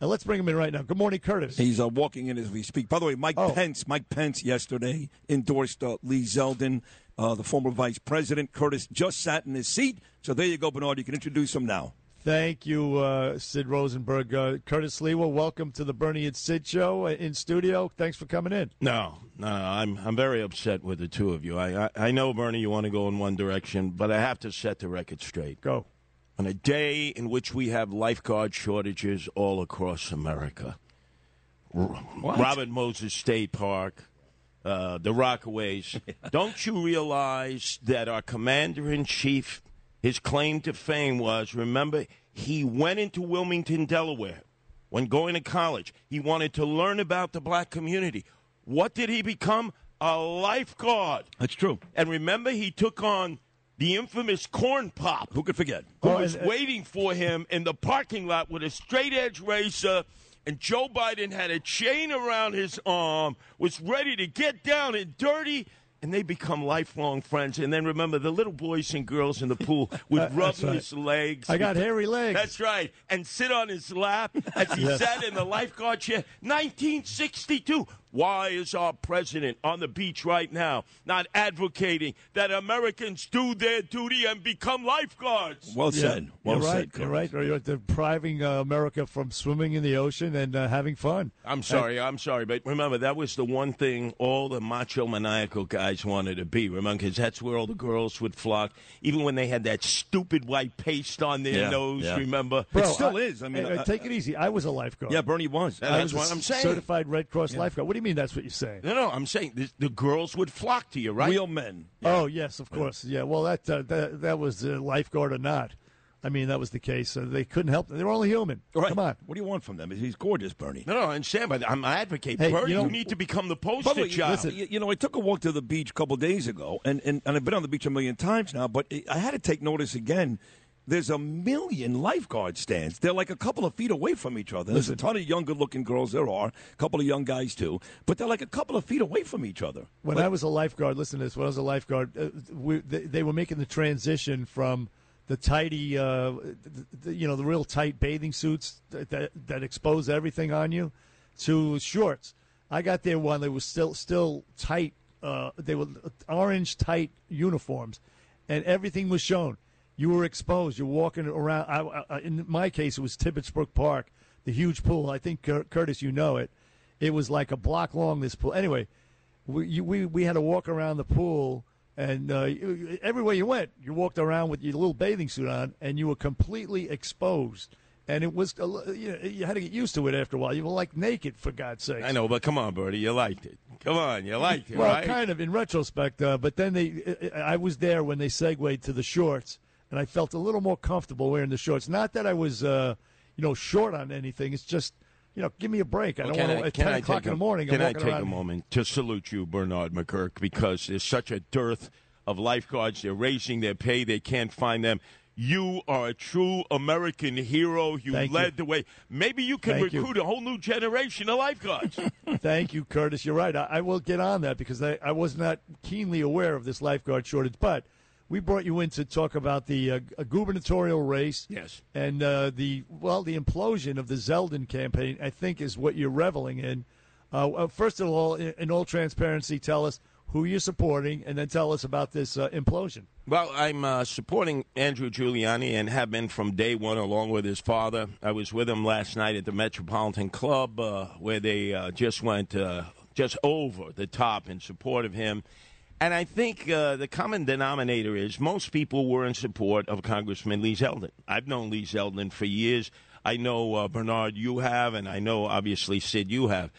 And let's bring him in right now. Good morning, Curtis. He's uh, walking in as we speak. By the way, Mike Oh. Pence, Mike Pence yesterday endorsed uh, Lee Zeldin, uh, the former vice president. Curtis just sat in his seat. So there you go, Bernard. You can introduce him now. Thank you, uh, Sid Rosenberg. Uh, Curtis Sliwa, welcome to the Bernie and Sid show uh, in studio. Thanks for coming in. No, no, I'm I'm very upset with the two of you. I I, I know Bernie, you want to go in one direction, but I have to set the record straight. Go. On a day in which we have lifeguard shortages all across America, R- Robert Moses State Park, uh, the Rockaways. Don't you realize that our commander in chief, his claim to fame was remember, he went into Wilmington, Delaware when going to college. He wanted to learn about the black community. What did he become? A lifeguard. That's true. And remember, he took on the infamous corn pop Who could forget? who Oh, was and- uh, waiting for him in the parking lot with a straight edge racer. And Joe Biden had a chain around his arm, was ready to get down and dirty, and they become lifelong friends. And then remember, the little boys and girls in the pool would rub right. his legs. I got hairy legs. That's right. And sit on his lap as he Yes. sat in the lifeguard chair. 1962. Why is our president on the beach right now not advocating that Americans do their duty and become lifeguards? Well Yeah, said. Well you're said. right. You're right. You're depriving uh, America from swimming in the ocean and uh, having fun. I'm sorry, I'm sorry, but remember that was the one thing all the macho maniacal guys wanted to be. Remember, because that's where all the girls would flock, even when they had that stupid white paste on their Yeah, nose. yeah. Remember? It still is. I mean, hey, uh, uh, take it easy. I was a lifeguard. Yeah, Bernie was. Yeah, I that's was what a I'm saying. Certified Red Cross lifeguard. What do you mean? That's what you're saying? No, no, I'm saying the, the girls would flock to you, right? Real men. Oh yes, of course. Yeah. Well, that uh, that that was uh, lifeguard or not. I mean, that was the case. Uh, they couldn't help. They were only human. All right. Come on. What do you want from them? He's gorgeous, Bernie. No, no, I understand, but I'm advocating. Hey, Bernie, you you, need to become the By poster the way, child. listen, you, you know, I took a walk to the beach a couple days ago, and, and, and I've been on the beach a million times now, but I had to take notice again. There's a million lifeguard stands. They're like a couple of feet away from each other. There's a ton of young, good-looking girls. There are a couple of young guys too, but they're like a couple of feet away from each other. When Like- I was a lifeguard, listen to this. When I was a lifeguard, uh, we, they, they were making the transition from the tidy, uh, the, you know, the real tight bathing suits that, that, that expose everything on you, to shorts. I got there one they were still still tight. Uh, they were orange tight uniforms, and everything was shown. You were exposed. You're walking around. I, I, in my case, it was Tibbetts Brook Park, the huge pool. I think Cur- Curtis, you know it. It was like a block long. This pool. Anyway, we you, we we had to walk around the pool, and uh, everywhere you went, you walked around with your little bathing suit on, and you were completely exposed. And it was, you, know, you had to get used to it after a while. You were like naked, for God's sake. I know, but come on, Bertie, you liked it. Come on, you liked it, Well, right? kind of in retrospect, uh, but then they, I was there when they segued to the shorts, and I felt a little more comfortable wearing the shorts. Not that I was, uh, you know, short on anything. It's just, you know, give me a break. I Well, don't want to at ten I o'clock in the morning. Can I'm I take around. a moment to salute you, Bernard McGurk, because there's such a dearth of lifeguards. They're raising their pay. They can't find them. You are a true American hero. You Thank led you. the way. Maybe you can Thank you. recruit a whole new generation of lifeguards. Thank you, Curtis. You're right. I, I will get on that because I, I was not keenly aware of this lifeguard shortage. But we brought you in to talk about the uh, gubernatorial race. Yes. And uh, the well, the implosion of the Zeldin campaign, I think, is what you're reveling in. Uh, uh, first of all, in, in all transparency, tell us who you're supporting, and then tell us about this uh, implosion. Well, I'm uh, supporting Andrew Giuliani and have been from day one, along with his father. I was with him last night at the Metropolitan Club, uh, where they uh, just went uh, just over the top in support of him. And I think uh, the common denominator is most people were in support of Congressman Lee Zeldin. I've known Lee Zeldin for years. I know uh, Bernard, you have, and I know obviously Sid, you have.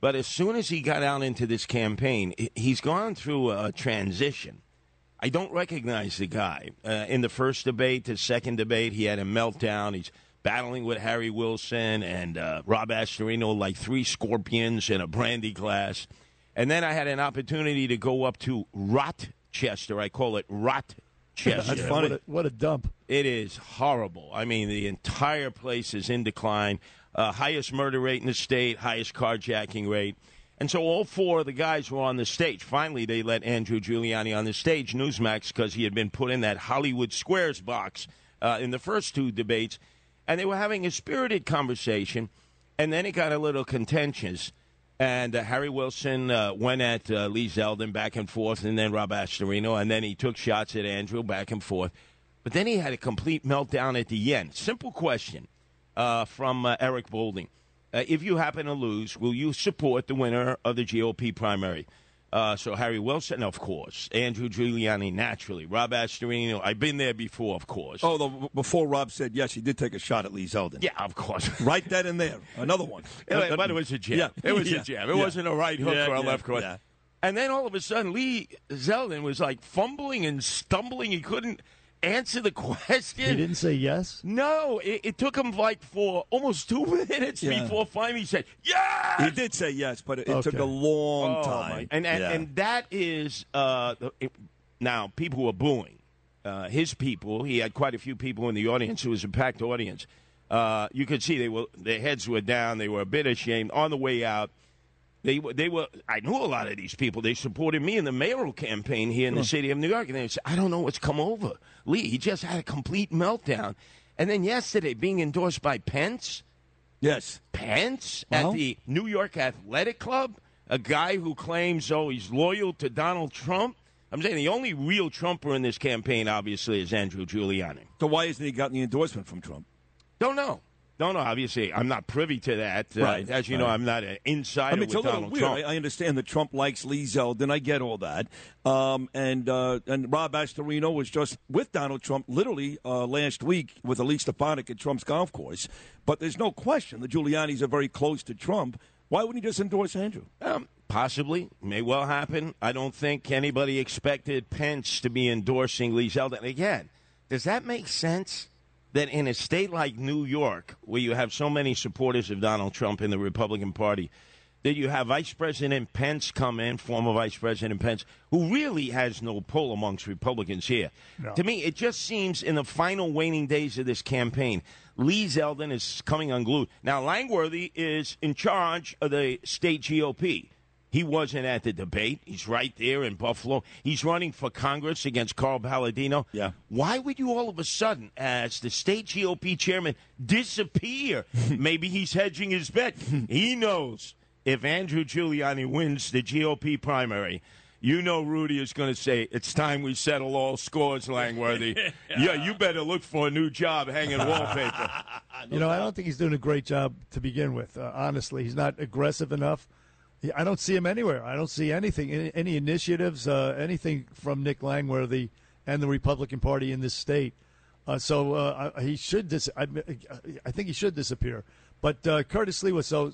But as soon as he got out into this campaign, he- he's gone through a transition. I don't recognize the guy. Uh, in the first debate, the second debate, he had a meltdown. He's battling with Harry Wilson and uh, Rob Astorino like three scorpions in a brandy glass. And then I had an opportunity to go up to Rochester. I call it Rochester. That's funny. What a, what a dump. It is horrible. I mean, the entire place is in decline. Uh, highest murder rate in the state, highest carjacking rate. And so all four of the guys were on the stage. Finally, they let Andrew Giuliani on the stage, Newsmax, because he had been put in that Hollywood Squares box uh, in the first two debates. And they were having a spirited conversation. And then it got a little contentious. And uh, Harry Wilson uh, went at uh, Lee Zeldin back and forth, and then Rob Astorino, and then he took shots at Andrew back and forth. But then he had a complete meltdown at the end. Simple question uh, from uh, Eric Bolling. Uh, if you happen to lose, will you support the winner of the GOP primary? Uh, so Harry Wilson, of course. Andrew Giuliani, naturally. Rob Astorino, I've been there before, of course. Oh, the, before Rob said yes, he did take a shot at Lee Zeldin. Yeah, of course. right then and there. Another one. Yeah, but it was a jab. Yeah. It was Yeah. a jab. It Yeah. wasn't a right hook or a left yeah. And then all of a sudden, Lee Zeldin was like fumbling and stumbling. He couldn't answer the question. He didn't say yes. No, it, it took him like for almost two minutes Yeah. before finally he said, "Yeah." He did say yes, but it, it took a long Oh, time. my- And and, Yeah. and that is uh, it, now people were booing uh, his people. He had quite a few people in the audience. It was a packed audience. Uh, you could see they were their heads were down. They were a bit ashamed on the way out. They were, they were. I knew a lot of these people. They supported me in the mayoral campaign here in the city of New York, and they said, "I don't know what's come over Lee. He just had a complete meltdown." And then yesterday, being endorsed by Pence, yes. Pence Well- at the New York Athletic Club, a guy who claims, oh, he's loyal to Donald Trump. I'm saying the only real Trumper in this campaign, obviously, is Andrew Giuliani. So why hasn't he gotten the endorsement from Trump? Don't know. Don't know. Obviously, I'm not privy to that. Uh, As you know, right. I'm not an insider I mean, it's with a little Donald weird. Trump. I, I understand that Trump likes Lee Zeldin. I get all that. Um, and uh, and Rob Astorino was just with Donald Trump literally uh, last week with Elise Stefanik at Trump's golf course. But there's no question the Giulianis are very close to Trump. Why wouldn't he just endorse Andrew? Um, possibly, may well happen. I don't think anybody expected Pence to be endorsing Lee Zeldin. Again, does that make sense? That in a state like New York, where you have so many supporters of Donald Trump in the Republican Party, that you have Vice President Pence come in, former Vice President Pence, who really has no pull amongst Republicans here. To me, it just seems in the final waning days of this campaign, Lee Zeldin is coming unglued. Now, Langworthy is in charge of the state GOP. He wasn't at the debate. He's right there in Buffalo. He's running for Congress against Carl Paladino. Yeah. Why would you all of a sudden, as the state GOP chairman, disappear? Maybe he's hedging his bet. he knows if Andrew Giuliani wins the GOP primary, you know Rudy is going to say, It's time we settle all scores, Langworthy. yeah, you better look for a new job hanging wallpaper. You know, I don't think he's doing a great job to begin with. Uh, honestly, he's not aggressive enough. I don't see him anywhere. I don't see anything, any, initiatives, uh, anything from Nick Langworthy and the Republican Party in this state. Uh, so uh, he should. Dis- I, I think he should disappear. But uh, Curtis Lee was so.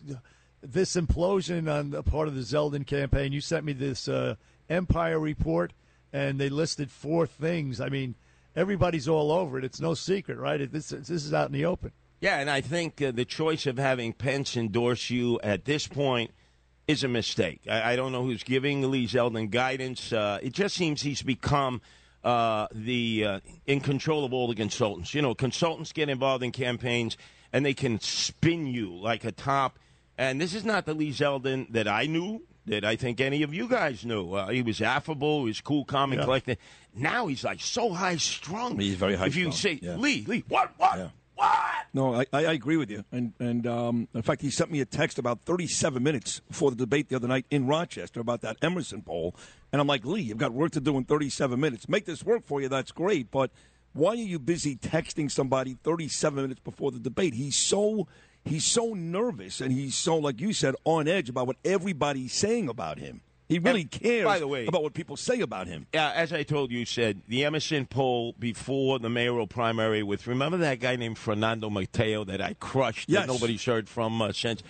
This implosion on the part of the Zeldin campaign. You sent me this uh, Empire report, and they listed four things. I mean, everybody's all over it. It's no secret, right? This, this is out in the open. Yeah, and I think uh, the choice of having Pence endorse you at this point is a mistake. I, I don't know who's giving Lee Zeldin guidance. Uh, it just seems he's become uh, the uh, in control of all the consultants. You know, consultants get involved in campaigns and they can spin you like a top. And this is not the Lee Zeldin that I knew. That I think any of you guys knew. Uh, he was affable, he was cool, calm, and Yeah. collected. Now he's like so high strung. He's very high. If you say yeah. Lee, Lee, what, what, Yeah. What? No, I, I agree with you. And and um, in fact, he sent me a text about 37 minutes before the debate the other night in Rochester about that Emerson poll. And I'm like, Lee, you've got work to do in 37 minutes. Make this work for you. That's great. But why are you busy texting somebody 37 minutes before the debate? He's so he's so nervous and he's so, like you said, on edge about what everybody's saying about him. He really And, cares by the way- about what people say about him. Yeah, as I told you, said the Emerson poll before the mayoral primary with remember that guy named Fernando Mateo that I crushed Yes. that nobody's heard from uh, since.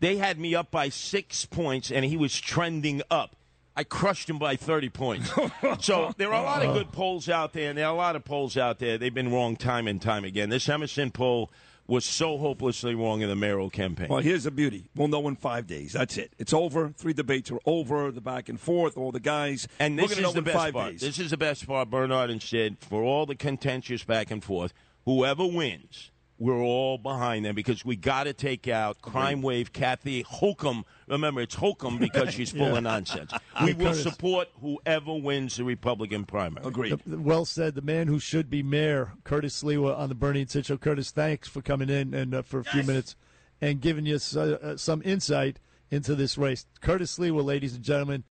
They had me up by six points, and he was trending up. I crushed him by 30 points. so there are a lot of good polls out there, and there are a lot of polls out there. They've been wrong time and time again. This Emerson poll was so hopelessly wrong in the mayoral campaign. Well, here's the beauty. We'll know in five days. That's it. It's over. Three debates are over. The back and forth, all the guys. And this is the best part. days. This is the best part, Bernard and Sid, for all the contentious back and forth. Whoever wins, we're all behind them because we got to take out crime wave Kathy Hokum. Remember, it's Hokum because she's full of nonsense. We will support whoever wins the Republican primary. Agreed. The- well said. The man who should be mayor, Curtis Sliwa, on the Bernie and Sid show. Curtis, thanks for coming in and uh, for a few minutes. and giving you uh, some insight into this race. Curtis Sliwa, ladies and gentlemen,